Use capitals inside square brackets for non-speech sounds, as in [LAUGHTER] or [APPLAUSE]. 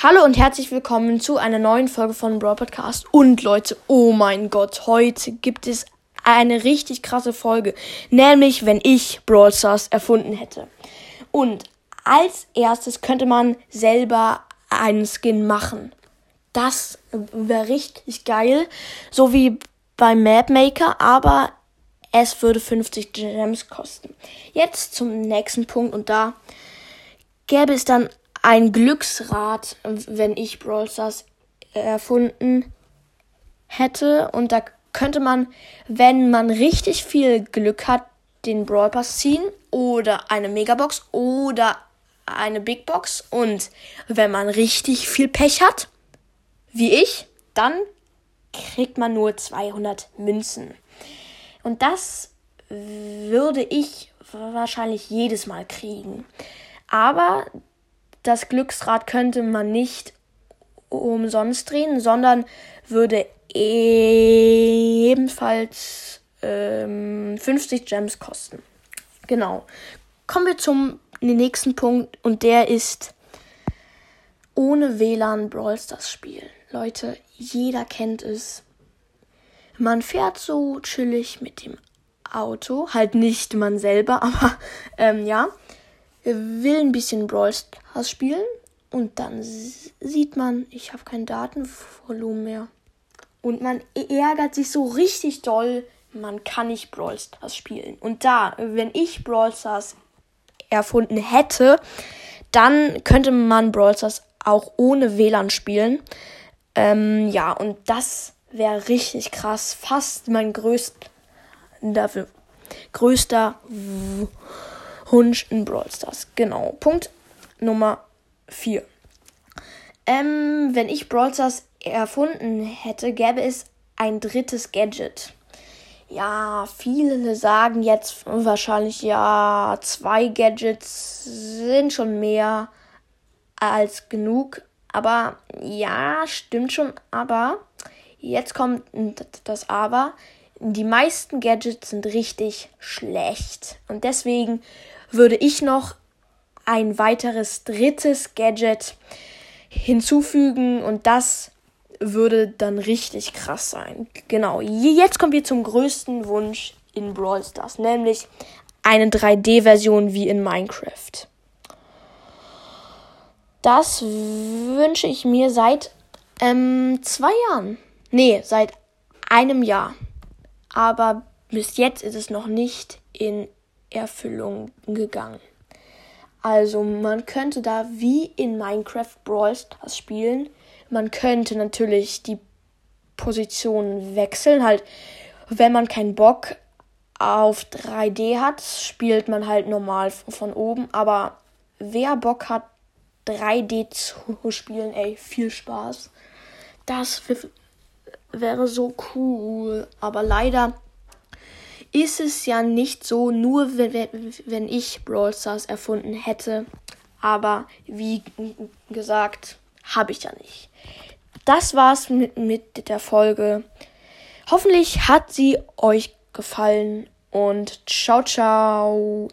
Hallo und herzlich willkommen zu einer neuen Folge von Brawl Podcast. Und Leute, oh mein Gott, heute gibt es eine richtig krasse Folge. Nämlich, wenn ich Brawl Stars erfunden hätte. Und als erstes könnte man selber einen Skin machen. Das wäre richtig geil. So wie beim Mapmaker, aber es würde 50 Gems kosten. Jetzt zum nächsten Punkt und da gäbe es dann ein Glücksrad, wenn ich Brawl Stars erfunden hätte. Und da könnte man, wenn man richtig viel Glück hat, den Brawl Pass ziehen oder eine Megabox oder eine Big Box. Und wenn man richtig viel Pech hat, wie ich, dann kriegt man nur 200 Münzen. Und das würde ich wahrscheinlich jedes Mal kriegen. Aber das Glücksrad könnte man nicht umsonst drehen, sondern würde ebenfalls ähm, 50 Gems kosten. Genau. Kommen wir zum nächsten Punkt und der ist ohne WLAN Brawl Stars spielen. Leute, jeder kennt es. Man fährt so chillig mit dem Auto, halt nicht man selber, [LAUGHS] aber ähm, ja will ein bisschen Brawl Stars spielen und dann sieht man, ich habe kein Datenvolumen mehr. Und man ärgert sich so richtig doll, man kann nicht Brawl Stars spielen. Und da, wenn ich Brawl Stars erfunden hätte, dann könnte man Brawl Stars auch ohne WLAN spielen. Ähm, ja, und das wäre richtig krass. Fast mein größter, größter Wunsch in Brawl Stars. Genau. Punkt Nummer 4. Ähm, wenn ich Brawl Stars erfunden hätte, gäbe es ein drittes Gadget. Ja, viele sagen jetzt wahrscheinlich, ja, zwei Gadgets sind schon mehr als genug. Aber ja, stimmt schon. Aber jetzt kommt das Aber. Die meisten Gadgets sind richtig schlecht. Und deswegen würde ich noch ein weiteres drittes Gadget hinzufügen und das würde dann richtig krass sein. Genau, jetzt kommen wir zum größten Wunsch in Brawl Stars, nämlich eine 3D-Version wie in Minecraft. Das wünsche ich mir seit ähm, zwei Jahren. Nee, seit einem Jahr. Aber bis jetzt ist es noch nicht in Erfüllung gegangen. Also man könnte da wie in Minecraft Brawl Stars spielen. Man könnte natürlich die Position wechseln. Halt, wenn man keinen Bock auf 3D hat, spielt man halt normal von oben. Aber wer Bock hat, 3D zu [LAUGHS] spielen, ey, viel Spaß. Das wäre so cool. Aber leider ist es ja nicht so, nur wenn, ich Brawl Stars erfunden hätte. Aber wie gesagt, habe ich ja nicht. Das war's mit, mit der Folge. Hoffentlich hat sie euch gefallen und ciao, ciao.